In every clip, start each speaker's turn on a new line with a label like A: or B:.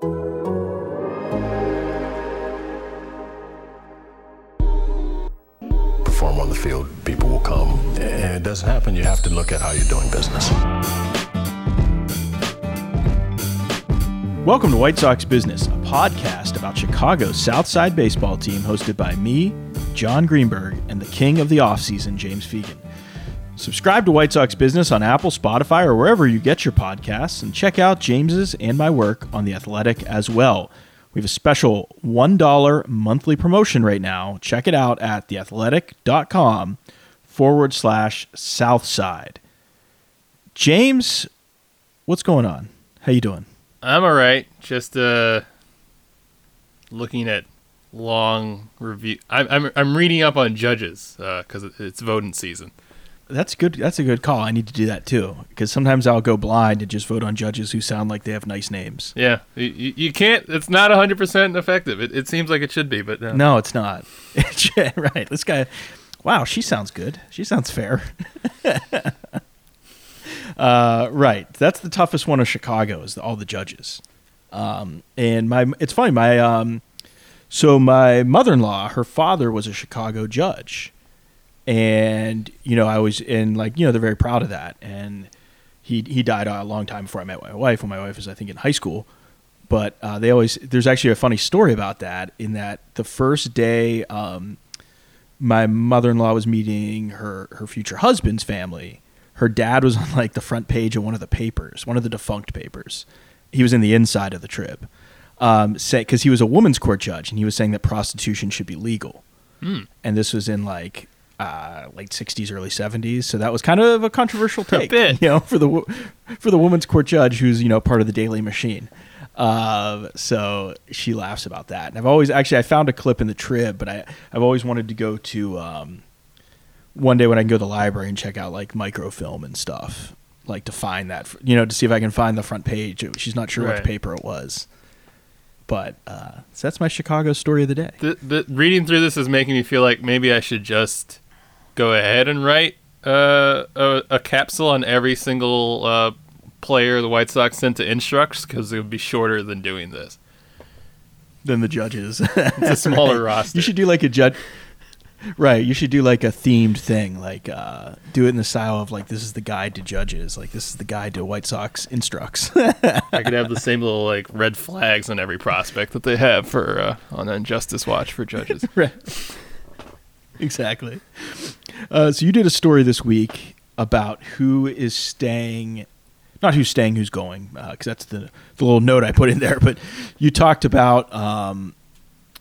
A: Perform on the field, people will come. And it doesn't happen, you have to look at how you're doing business.
B: Welcome to White Sox Business, a podcast about Chicago's Southside baseball team hosted by me, Jon Greenberg, and the king of the offseason, James Fegan. Subscribe to White Sox Business on Apple, Spotify, or wherever you get your podcasts, and check out James's and my work on The Athletic as well. We have a special $1 monthly promotion right now. Check it out at theathletic.com forward slash Southside. James, what's going on? How you doing?
C: I'm all right. Just uh, looking at long review. I'm I'm, I'm reading up on judges because it's voting season.
B: That's good. That's a good call. I need to do that too because sometimes I'll go blind and just vote on judges who sound like they have nice names.
C: Yeah, you, you can't. It's not 100 percent effective. It, it seems like it should be, but no.
B: No, it's not. right. This guy. Wow, she sounds good. She sounds fair. uh, right. That's the toughest one of Chicago is all the judges. Um, and my it's funny my um, so my mother-in-law her father was a Chicago judge and you know I was in like you know they're very proud of that. And he he died a long time before I met my wife when my wife was I think in high school. But uh, they always there's actually a funny story about that in that the first day um, my mother-in-law was meeting her her future husband's family. Her dad was on like the front page of one of the papers one of the defunct papers. He was in the inside of the trib um, say because he was a woman's court judge and he was saying that prostitution should be legal. And this was in like uh, late '60s, early '70s. So that was kind of a controversial take,
C: bit.
B: you know, for the for the woman's court judge who's you know part of the Daley Machine. Uh, so she laughs about that, and I've always actually I found a clip in the Trib, but I I've always wanted to go to um, one day when I can go to the library and check out like microfilm and stuff, like to find that you know to see if I can find the front page. She's not sure
C: Right.
B: what paper it was. But uh, so that's my Chicago story of the day.
C: The, the, reading through this is making me feel like maybe I should just go ahead and write uh, a, a capsule on every single uh, player the White Sox sent to instructs because it would be shorter than doing this.
B: than the judges.
C: It's a smaller roster.
B: You should do like a judge. Right, you should do like a themed thing, like uh, do it in the style of like this is the guide to judges, like this is the guide to White Sox instructs.
C: I could have the same little like red flags on every prospect that they have for uh, on Injustice Watch for judges.
B: right. Exactly. Uh, so you did a story this week about who is staying, not who's staying, who's going, because that's the the little note I put in there. But you talked about, um,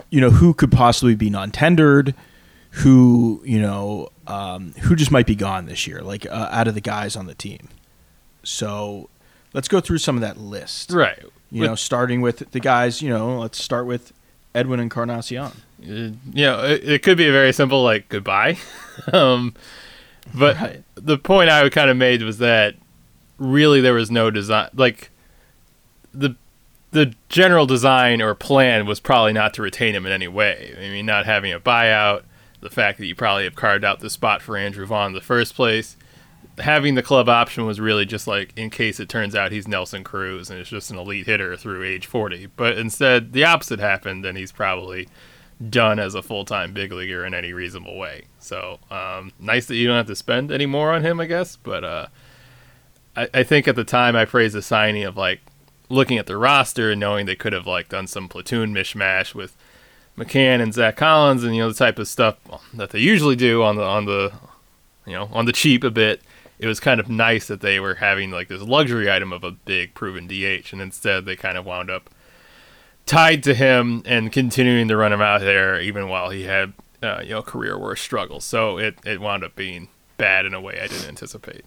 B: you know, who could possibly be non-tendered, who you know, um, who just might be gone this year, like uh, out of the guys on the team. So let's go through some of that list.
C: right.
B: You
C: With-
B: know, starting with the guys. You know, let's start with Edwin and Encarnacion.
C: Uh, you know, it, it could be a very simple like goodbye. um, but
B: Right.
C: the point I kind of made was that really there was no design like the the general design or plan was probably not to retain him in any way. I mean, not having a buyout, the fact that you probably have carved out the spot for Andrew Vaughn in the first place. Having the club option was really just like in case it turns out he's Nelson Cruz and is just an elite hitter through age 40. But instead, the opposite happened, and he's probably done as a full time big leaguer in any reasonable way. So um, nice that you don't have to spend any more on him, I guess. But uh, I, I think at the time I praised the signing of like looking at the roster and knowing they could have like done some platoon mishmash with McCann and Zack Collins and you know the type of stuff that they usually do on the on the you know on the cheap a bit. It was kind of nice that they were having like this luxury item of a big proven DH, and instead they kind of wound up tied to him and continuing to run him out there even while he had uh, you know career worst struggles. So it it wound up being bad in a way I didn't anticipate.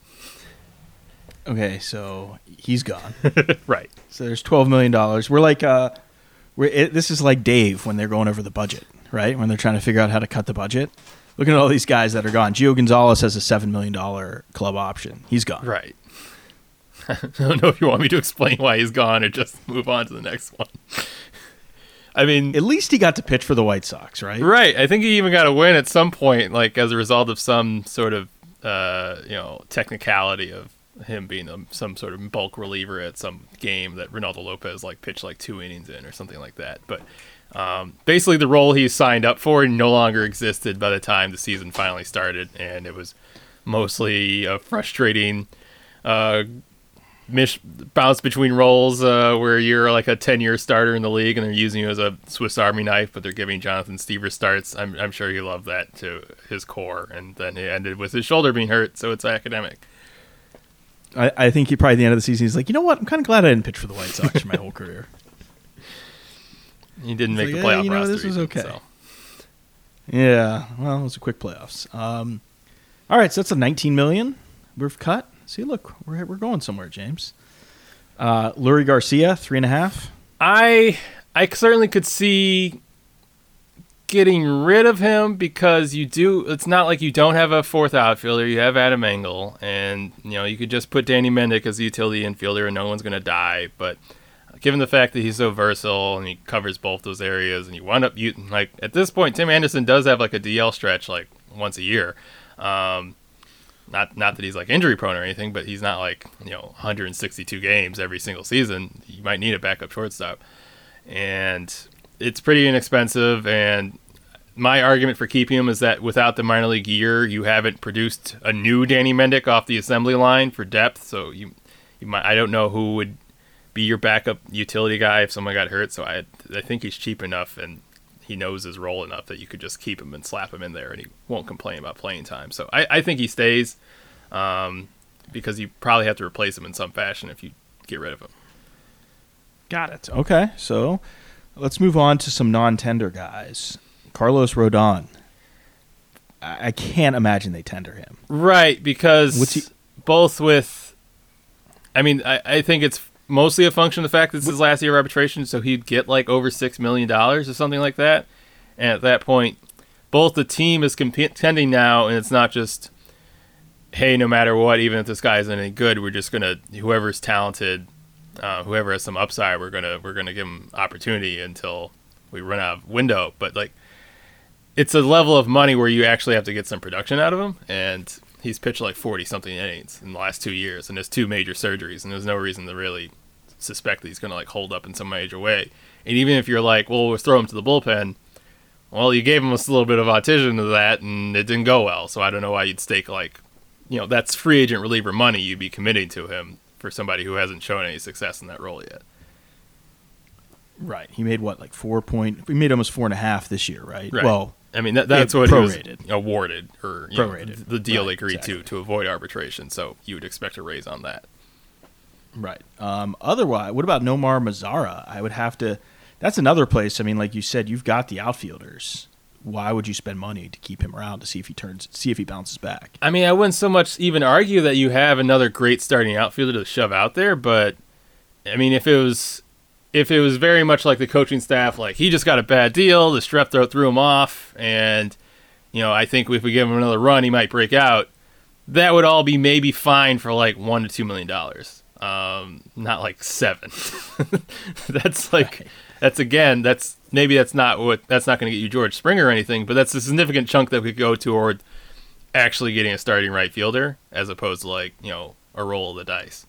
B: Okay, so he's gone.
C: right.
B: so there's twelve million dollars. We're like, uh, we're it, this is like Dave when they're going over the budget, right? When they're trying to figure out how to cut the budget. Looking at all these guys that are gone. Gio Gonzalez has a seven million dollar club option. He's gone.
C: Right. I don't know if you want me to explain why he's gone or just move on to the next one. I mean,
B: At least he got to pitch for the White Sox, right?
C: right. I think he even got a win at some point, like as a result of some sort of, uh, you know, technicality of him being a, some sort of bulk reliever at some game that Reynaldo Lopez like pitched like two innings in or something like that. But um, basically, the role he signed up for no longer existed by the time the season finally started, and it was mostly a frustrating uh, mish- bounce between roles uh, where you're like a 10 year starter in the league and they're using you as a Swiss Army knife, but they're giving Jonathan Stievers starts. I'm, I'm sure he loved that to his core. And then it ended with his shoulder being hurt, so it's academic.
B: I, I think he probably at the end of the season he's like, you know what? I'm kind of glad I didn't pitch for the White Sox my whole career.
C: He didn't make
B: like,
C: the
B: "Eh,
C: playoff
B: you know,
C: roster.
B: this was okay."
C: so.
B: Yeah, well, it was a quick playoffs. Um, all right, so that's a 19 million we've cut. See, look, we're we're going somewhere, James. Uh, Leury Garcia, three and a half.
C: I I certainly could see getting rid of him because you do. It's not like you don't have a fourth outfielder. You have Adam Engel, and you know you could just put Danny Mendick as the utility infielder, and no one's going to die. But given the fact that he's so versatile and he covers both those areas, and you wind up you like at this point, Tim Anderson does have like a DL stretch like once a year. Um, not not that he's like injury prone or anything, but he's not like you know 162 games every single season. You might need a backup shortstop, and it's pretty inexpensive. And my argument for keeping him is that without the minor league year, you haven't produced a new Danny Mendick off the assembly line for depth. So you you might I don't know who would be your backup utility guy if someone got hurt. So I I think he's cheap enough and he knows his role enough that you could just keep him and slap him in there and he won't complain about playing time. So I, I think he stays um, because you probably have to replace him in some fashion if you get rid of him.
B: Got it. Okay, so let's move on to some non-tender guys. Carlos Rodon. I, I can't imagine they tender him.
C: Right, because
B: What's he-
C: both with, I mean, I, I think it's mostly a function of the fact that it's his last year of arbitration, so he'd get like over $6 million or something like that. And at that point, both the team is contending now, and it's not just, hey, no matter what, even if this guy isn't any good, we're just gonna whoever's talented, uh, whoever has some upside, we're gonna we're gonna give him opportunity until we run out of window. But like, it's a level of money where you actually have to get some production out of him, and he's pitched like forty something innings in the last two years, and has two major surgeries, and there's no reason to really suspect that he's gonna like hold up in some major way. And even if you're like, well, we'll throw him to the bullpen. Well, you gave him a little bit of autism to that, and it didn't go well. So I don't know why you'd stake like, you know, that's free agent reliever money you'd be committing to him for somebody who hasn't shown any success in that role yet.
B: Right. He made what, like four point? We made almost four and a half this year, right?
C: Right.
B: Well,
C: I mean, that, that's
B: Yeah,
C: what he was awarded, or you know, the deal
B: Right,
C: agreed
B: exactly.
C: to to avoid arbitration. So you would expect a raise on that.
B: right. Um, otherwise, what about Nomar Mazara? I would have to. That's another place. I mean, like you said, you've got the outfielders. Why would you spend money to keep him around to see if he turns, see if he bounces back?
C: I mean, I wouldn't so much even argue that you have another great starting outfielder to shove out there, but I mean, if it was if it was very much like the coaching staff, like he just got a bad deal, the strep throat threw him off, and you know, I think if we give him another run, he might break out. That would all be maybe fine for like one to two million dollars, um, not like seven. that's like that's again that's maybe that's not what that's not going to get you George Springer or anything, but that's a significant chunk that could go toward actually getting a starting right fielder as opposed to like you know a roll of the dice.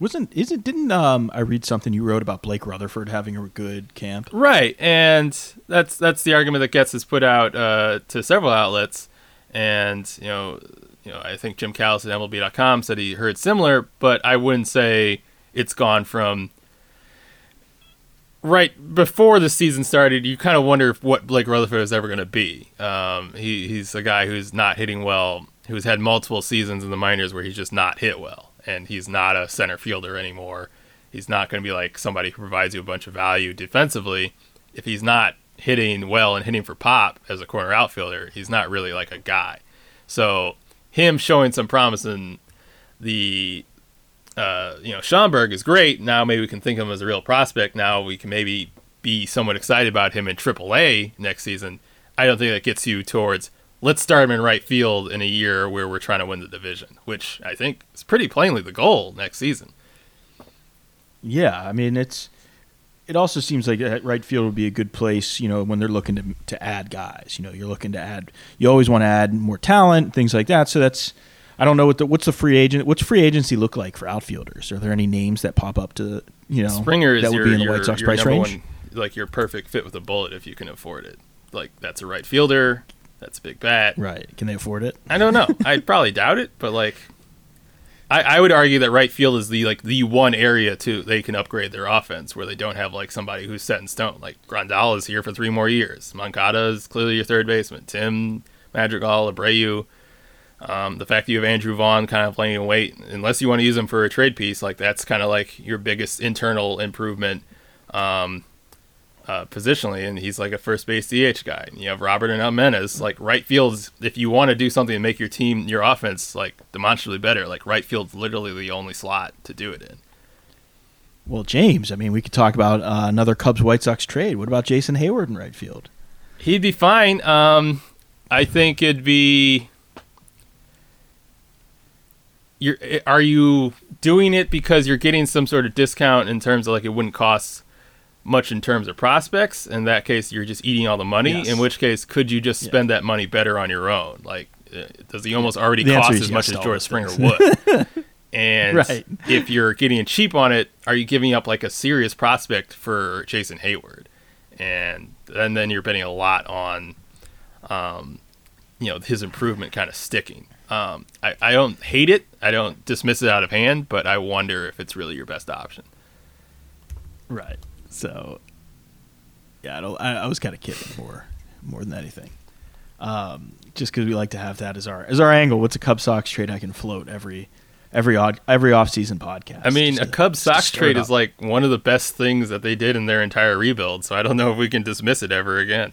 B: Wasn't isn't didn't um I read something you wrote about Blake Rutherford having a good camp?
C: Right, and that's that's the argument that gets us put out uh, to several outlets, and you know, you know, I think Jim Callis at MLB.com said he heard similar, but I wouldn't say it's gone from right before the season started. You kind of wonder what Blake Rutherford is ever going to be. Um, he he's a guy who's not hitting well, who's had multiple seasons in the minors where he's just not hit well, and he's not a center fielder anymore. He's not going to be like somebody who provides you a bunch of value defensively. If he's not hitting well and hitting for pop as a corner outfielder, he's not really like a guy. So him showing some promise in the uh, you know Schaumburg is great. Now maybe we can think of him as a real prospect. Now we can maybe be somewhat excited about him in AAA next season. I don't think that gets you towards let's start him in right field in a year where we're trying to win the division, which I think is pretty plainly the goal next season.
B: Yeah, I mean it's. It also seems like that right field would be a good place, you know, when they're looking to to add guys. You know, you're looking to add. You always want to add more talent, things like that. So that's. I don't know what the what's the free agent what's free agency look like for outfielders. Are there any names that pop up to you know
C: Springer is
B: that would
C: your,
B: be in the
C: your,
B: White Sox price range?
C: one, like your perfect fit with a bullet if you can afford it. Like that's a right fielder. That's a big bat.
B: Right? Can they afford it?
C: I don't know. I'd probably doubt it, but like, I, I would argue that right field is the like the one area too they can upgrade their offense where they don't have like somebody who's set in stone. Like Grandal is here for three more years. Moncada is clearly your third baseman. Tim Madrigal, Abreu. Um, the fact that you have Andrew Vaughn kind of playing weight, unless you want to use him for a trade piece, like that's kind of like your biggest internal improvement um, uh, positionally, and he's like a first base DH guy. And you have Robert and Almenez, like right field's. If you want to do something to make your team, your offense, like demonstrably better, like right field's literally the only slot to do it in.
B: Well, James, I mean, we could talk about uh, another Cubs White Sox trade. What about Jason Heyward in right field?
C: He'd be fine. Um, I think it'd be. You're, are you doing it because you're getting some sort of discount in terms of like it wouldn't cost much in terms of prospects? In that case, you're just eating all the money.
B: Yes.
C: In which case, could you just spend that money better on your own? Like, uh, does he almost already
B: The
C: cost as much as George Springer would? and
B: Right.
C: if you're getting cheap on it, are you giving up like a serious prospect for Jason Heyward? And and then you're betting a lot on, um, you know, his improvement kind of sticking. Um, I, I don't hate it. I don't dismiss it out of hand, but I wonder if it's really your best option.
B: Right. So, yeah, I, don't, I, I was kind of kidding more, more than anything. Um, just because we like to have that as our as our angle. What's a Cub Sox trade I can float every every odd every off season podcast?
C: I mean, a
B: to-
C: Cubs Sox trade is like one of the best things that they did in their entire rebuild. So I don't know if we can dismiss it ever again.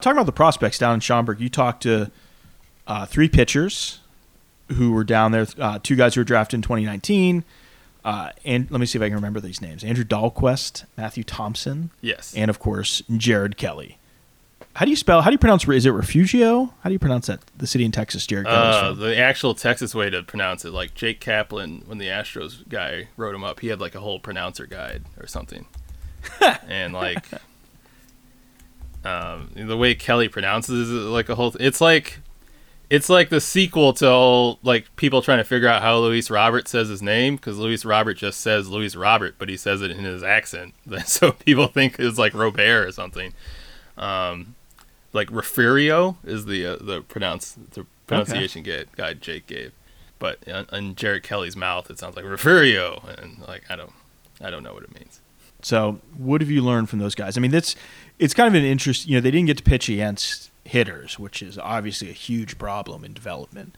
B: Talking about the prospects down in Schaumburg, you talked to uh, three pitchers who were down there. Uh, two guys who were drafted in 2019. Uh, and let me see if I can remember these names: Andrew Dalquist, Matthew Thompson,
C: Yes.
B: and of course Jared Kelley. How do you spell? How do you pronounce? Is it Refugio? How do you pronounce that? The city in Texas, Jared Kelley's
C: Uh, the actual Texas way to pronounce it, like Jake Kaplan, when the Astros guy wrote him up, he had like a whole pronouncer guide or something, and like, um, the way Kelley pronounces it, like a whole. It's like, it's like the sequel to all, like people trying to figure out how Luis Robert says his name because Luis Robert just says Luis Robert, but he says it in his accent, so people think it's like Robert or something. Um, like Refugio is the uh, the pronounce the pronunciation guide, guide Jake gave, but in, in Jared Kelley's mouth it sounds like Refugio, and like I don't I don't know what it means.
B: So, what have you learned from those guys? I mean, that's it's kind of an interest. You know, they didn't get to pitch against hitters, which is obviously a huge problem in development.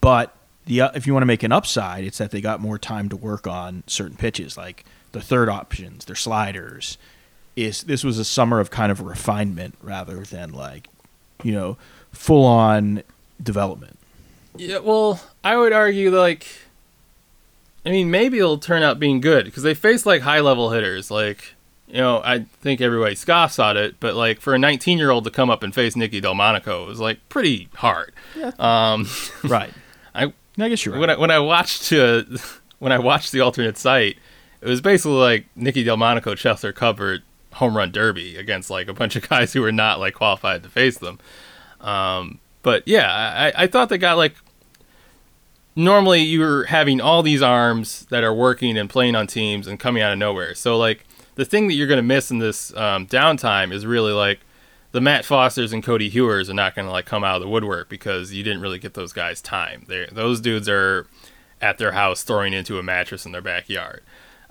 B: But the uh, if you want to make an upside, it's that they got more time to work on certain pitches, like the third options, their sliders. Is this was a summer of kind of refinement rather than like, you know, full on development.
C: Yeah, well, I would argue like, I mean, maybe it'll turn out being good because they face like high level hitters. Like, you know, I think everybody scoffs at it, but like for a 19 year old to come up and face Nicky Delmonico was like pretty hard. Um,
B: Right.
C: I
B: I guess you're right.
C: when I when I watched uh, when I watched the alternate site, it was basically like Nicky Delmonico Chester covered home run derby against like a bunch of guys who were not like qualified to face them. Um, but yeah, I, I thought they got like normally you're having all these arms that are working and playing on teams and coming out of nowhere. So like the thing that you're going to miss in this um, downtime is really like the Matt Fosters and Cody Heuers are not going to like come out of the woodwork because you didn't really get those guys time. They those dudes are at their house throwing into a mattress in their backyard.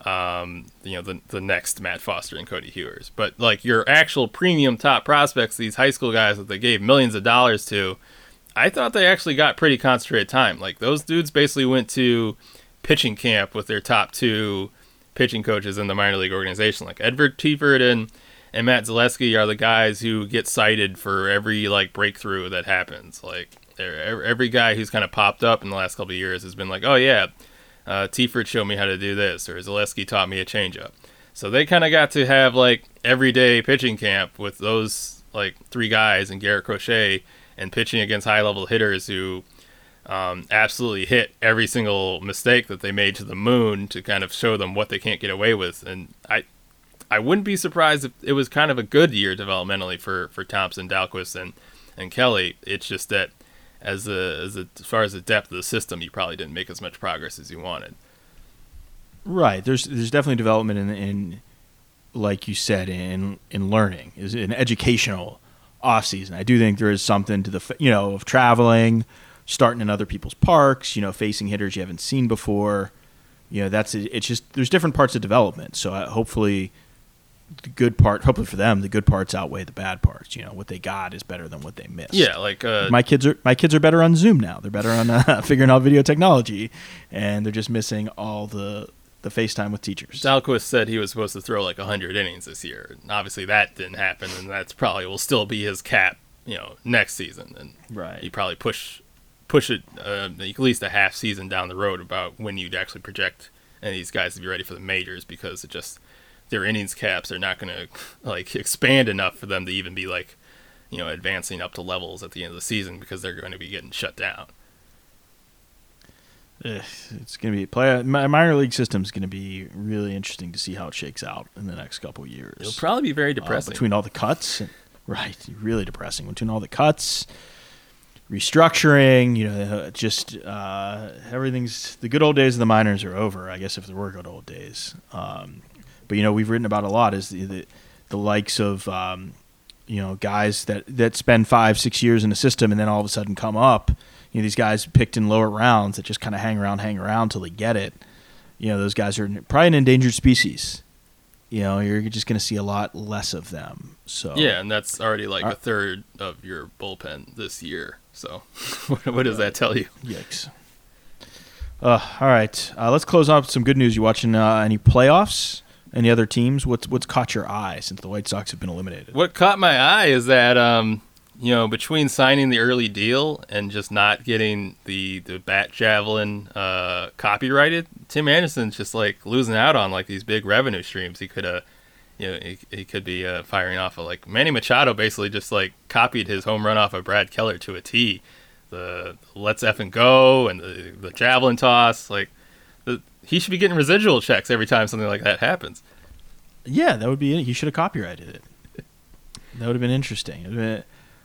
C: Um, you know the the next Matt Foster and Cody Heuers, but like your actual premium top prospects, these high school guys that they gave millions of dollars to, I thought they actually got pretty concentrated time. Like those dudes basically went to pitching camp with their top two pitching coaches in the minor league organization. Like Everett Teaford and and Matt Zaleski are the guys who get cited for every like breakthrough that happens. Like every guy who's kind of popped up in the last couple years has been like, oh yeah, uh, Tiefert showed me how to do this, or Zaleski taught me a changeup. So they kind of got to have like everyday pitching camp with those like three guys and Garrett Crochet and pitching against high level hitters who um, absolutely hit every single mistake that they made to the moon to kind of show them what they can't get away with. And I, I wouldn't be surprised if it was kind of a good year developmentally for for Thompson, Dalquist, and and Kelley. It's just that as a, as a, as far as the depth of the system, you probably didn't make as much progress as you wanted.
B: Right. There's there's definitely development in, in like you said in in learning is an educational off season. I do think there is something to the you know of traveling, starting in other people's parks, you know, facing hitters you haven't seen before. You know, that's it's just there's different parts of development. So uh, hopefully the good part, hopefully for them, the good parts outweigh the bad parts. You know, what they got is better than what they missed.
C: Yeah, like uh,
B: my kids are my kids are better on Zoom now. They're better on uh, figuring out video technology, and they're just missing all the the FaceTime with teachers.
C: Dalquist said he was supposed to throw like 100 innings this year. Obviously, that didn't happen, and that's probably will still be his cap, you know, next season. And
B: right,
C: he probably push push it uh, at least a half season down the road about when you'd actually project any of these guys to be ready for the majors because it just their innings caps are not going to like expand enough for them to even be like, you know, advancing up to levels at the end of the season because they're going to be getting shut down.
B: It's going to be play. Minor league system is going to be really interesting to see how it shakes out in the next couple years.
C: It'll probably be very
B: uh,
C: depressing
B: uh, between all the cuts. And, right, really depressing between all the cuts, restructuring. You know, just uh, everything's the good old days of the minors are over. I guess if there were good old days. Um, but you know we've written about a lot is the the, the likes of um, you know guys that that spend five six years in a system and then all of a sudden come up. You know these guys picked in lower rounds that just kind of hang around, hang around till they get it. You know those guys are probably an endangered species. You know you're just going to see a lot less of them. So
C: yeah, and that's already like a third of your bullpen this year. So what, what does that tell you?
B: Yikes. Uh, all right, uh, let's close off with some good news. You watching uh, any playoffs? Any other teams? What's what's caught your eye since the White Sox have been eliminated?
C: What caught my eye is that um, you know between signing the early deal and just not getting the the bat javelin uh, copyrighted, Tim Anderson's just like losing out on like these big revenue streams. He could have. You know, he, he could be uh, firing off of like Manny Machado basically just like copied his home run off of Brad Keller to a T. The let's F and go and the, the javelin toss. Like he should be getting residual checks every time something like that happens.
B: Yeah, that would be it. He should have copyrighted it. That would have been interesting.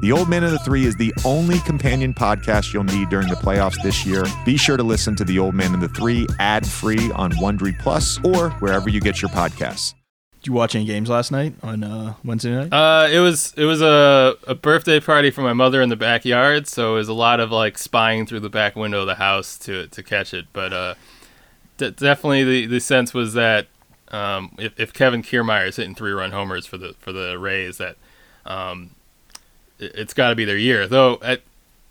D: The Old Man of the Three is the only companion podcast you'll need during the playoffs this year. Be sure to listen to The Old Man of the Three ad free on Wondery Plus or wherever you get your podcasts.
B: Did you watch any games last night on uh, Wednesday night?
C: Uh, it was it was a, a birthday party for my mother in the backyard, so it was a lot of like spying through the back window of the house to to catch it. But uh, d- definitely the, the sense was that um, if, if Kevin Kiermaier is hitting three run homers for the for the Rays, that um, it, it's got to be their year. Though at,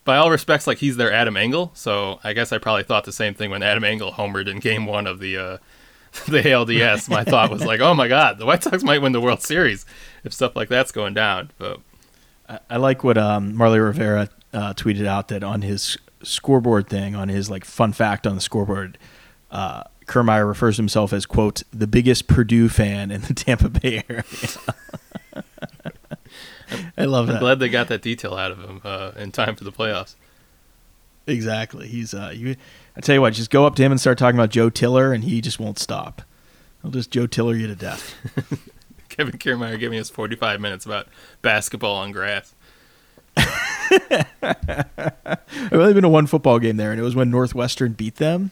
C: by all respects, like he's their Adam Engel, so I guess I probably thought the same thing when Adam Engel homered in Game One of the. Uh, the ALDS, my thought was like, "Oh my God, the White Sox might win the World Series if stuff like that's going down." But
B: I, I like what um, Marly Rivera uh, tweeted out that on his scoreboard thing, on his like fun fact on the scoreboard, uh, Kiermaier refers to himself as quote the biggest Purdue fan in the Tampa Bay area. I love
C: I'm
B: that.
C: glad they got that detail out of him uh, in time for the playoffs.
B: Exactly. He's uh, you. I tell you what, just go up to him and start talking about Joe Tiller, and he just won't stop. He'll just Joe Tiller you to death.
C: Kevin Kiermaier giving us 45 minutes about basketball on grass.
B: I've only been to one football game there, and it was when Northwestern beat them.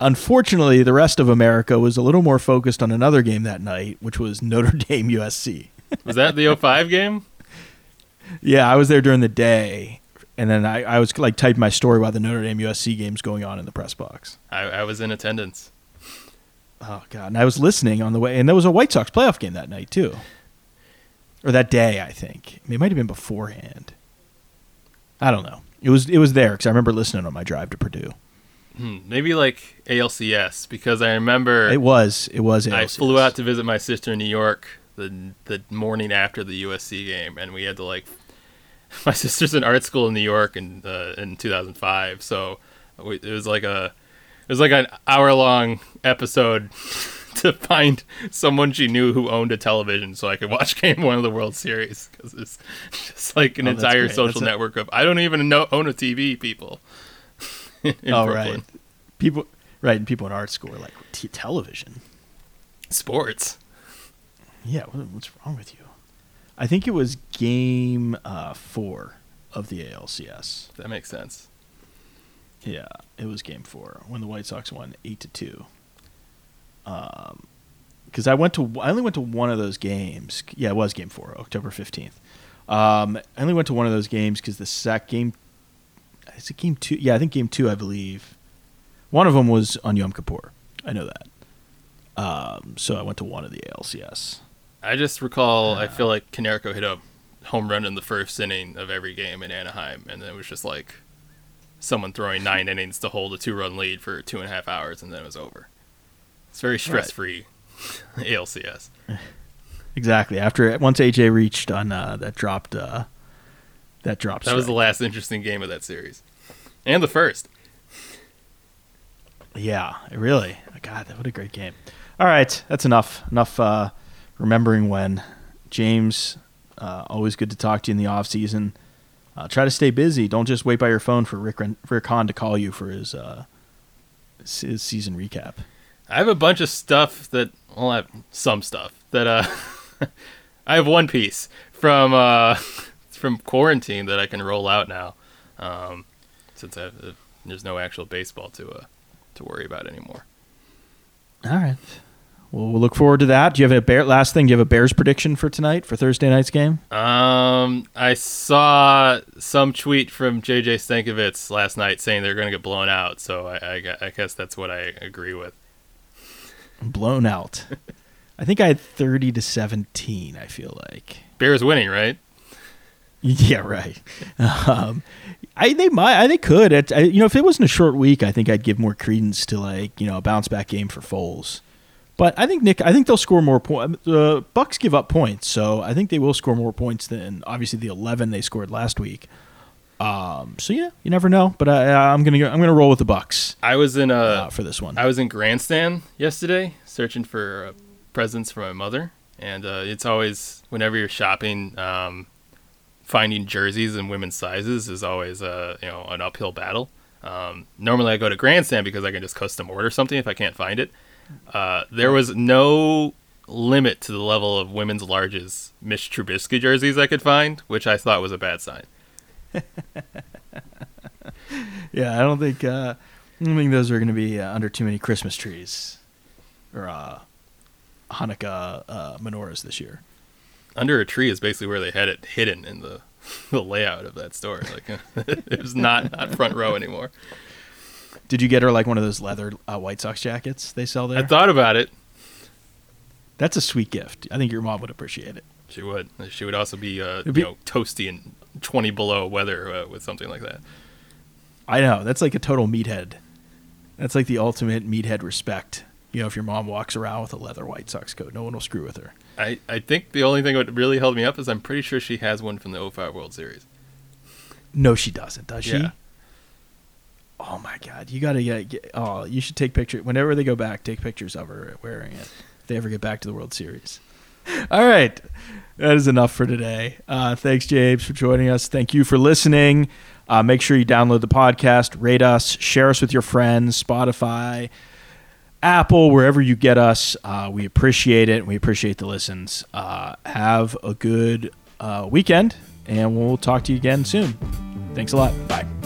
B: Unfortunately, the rest of America was a little more focused on another game that night, which was Notre Dame USC.
C: Was that the 05 game?
B: Yeah, I was there during the day, and then I, I was like typing my story while the Notre Dame USC game's going on in the press box.
C: I, I was in attendance.
B: Oh god, and I was listening on the way, and there was a White Sox playoff game that night too, or that day I think. It might have been beforehand. I don't know. It was it was there because I remember listening on my drive to Purdue.
C: Hmm, maybe like ALCS because I remember
B: It was it was.
C: I flew out to visit my sister in New York the the morning after the USC game, and we had to like. My sister's in art school in New York in uh, in 2005, so we, it was like a it was like an hour long episode to find someone she knew who owned a television so I could watch Game One of the World Series because it's just like an
B: Oh,
C: entire social
B: That's a-
C: network of I don't even know own a TV people. in
B: oh
C: Brooklyn.
B: right, people right, and people in art school are like T- television.
C: Sports.
B: Yeah, what, what's wrong with you? I think it was game uh, four of the ALCS.
C: That makes sense.
B: Yeah, it was game four when the White Sox won eight to two. Um, because I went to I only went to one of those games. Yeah, it was game four, October fifteenth. Um, I only went to one of those games because the sec game. Is it game two? Yeah, I think game two. I believe one of them was on Yom Kippur. I know that. Um, so I went to one of the ALCS.
C: I just recall I feel like Konerko hit a home run in the first inning of every game in Anaheim, and then it was just like someone throwing nine innings to hold a two-run lead for two and a half hours, and then it was over. It's very stress-free ALCS.
B: Exactly. After once AJ reached on uh, that dropped uh, that dropped.
C: That was the last interesting game of that series, and the first.
B: Yeah, really. God, that what a great game. All right, that's enough. Enough uh, remembering when. James, uh, always good to talk to you in the off season. Uh, try to stay busy. Don't just wait by your phone for Rick Rick Hahn to call you for his uh, his season recap.
C: I have a bunch of stuff that well, I have some stuff that uh, I have one piece from uh, from quarantine that I can roll out now, um, since have, uh, there's no actual baseball to uh, to worry about anymore.
B: All right. Well, we'll look forward to that. Do you have a bear? Last thing, do you have a Bears prediction for tonight for Thursday night's game?
C: Um, I saw some tweet from JJ Stankevitz last night saying they're going to get blown out, so I, I, I guess that's what I agree with.
B: Blown out. I think I had thirty to seventeen. I feel like.
C: Bears winning, right?
B: Yeah, right. Um, I they might, I they could. It, I, you know, if it wasn't a short week, I think I'd give more credence to like you know a bounce back game for Foles. But I think Nick, I think they'll score more points. The Bucs give up points, so I think they will score more points than obviously the eleven they scored last week. Um, so yeah, you never know. But I, I'm gonna go, I'm gonna roll with the Bucs
C: I was in a
B: uh, for this one.
C: I was in Grandstand yesterday searching for uh, presents for my mother, and uh, it's always whenever you're shopping, um, finding jerseys in women's sizes is always uh, you know an uphill battle. Um, normally, I go to Grandstand because I can just custom order something if I can't find it. Uh, there was no limit to the level of women's larges Mitch Trubisky jerseys I could find, which I thought was a bad sign.
B: Yeah, I don't think uh, I don't think those are going to be uh, under too many Christmas trees, or uh, Hanukkah uh, menorahs this year.
C: Under a tree is basically where they had it hidden in the the layout of that store. Like it was not not front row anymore.
B: Did you get her like one of those leather uh, White Sox jackets they sell there?
C: I thought about it.
B: That's a sweet gift. I think your mom would appreciate it.
C: She would. She would also be, uh,
B: be-
C: you know, toasty and twenty below weather uh, with something like that.
B: I know that's like a total meathead. That's like the ultimate meathead respect. You know, if your mom walks around with a leather White Sox coat, no one will screw with her.
C: I, I think the only thing that really held me up is I'm pretty sure she has one from the 05 World Series.
B: No, she doesn't. Does she? Oh my God! You gotta get, get. Oh, you should take pictures whenever they go back. Take pictures of her wearing it. If they ever get back to the World Series. All right, that is enough for today. Uh, thanks, James, for joining us. Thank you for listening. Uh, make sure you download the podcast, rate us, share us with your friends, Spotify, Apple, wherever you get us. Uh, we appreciate it. We appreciate the listens. Uh, have a good uh, weekend, and we'll talk to you again soon. Thanks a lot. Bye.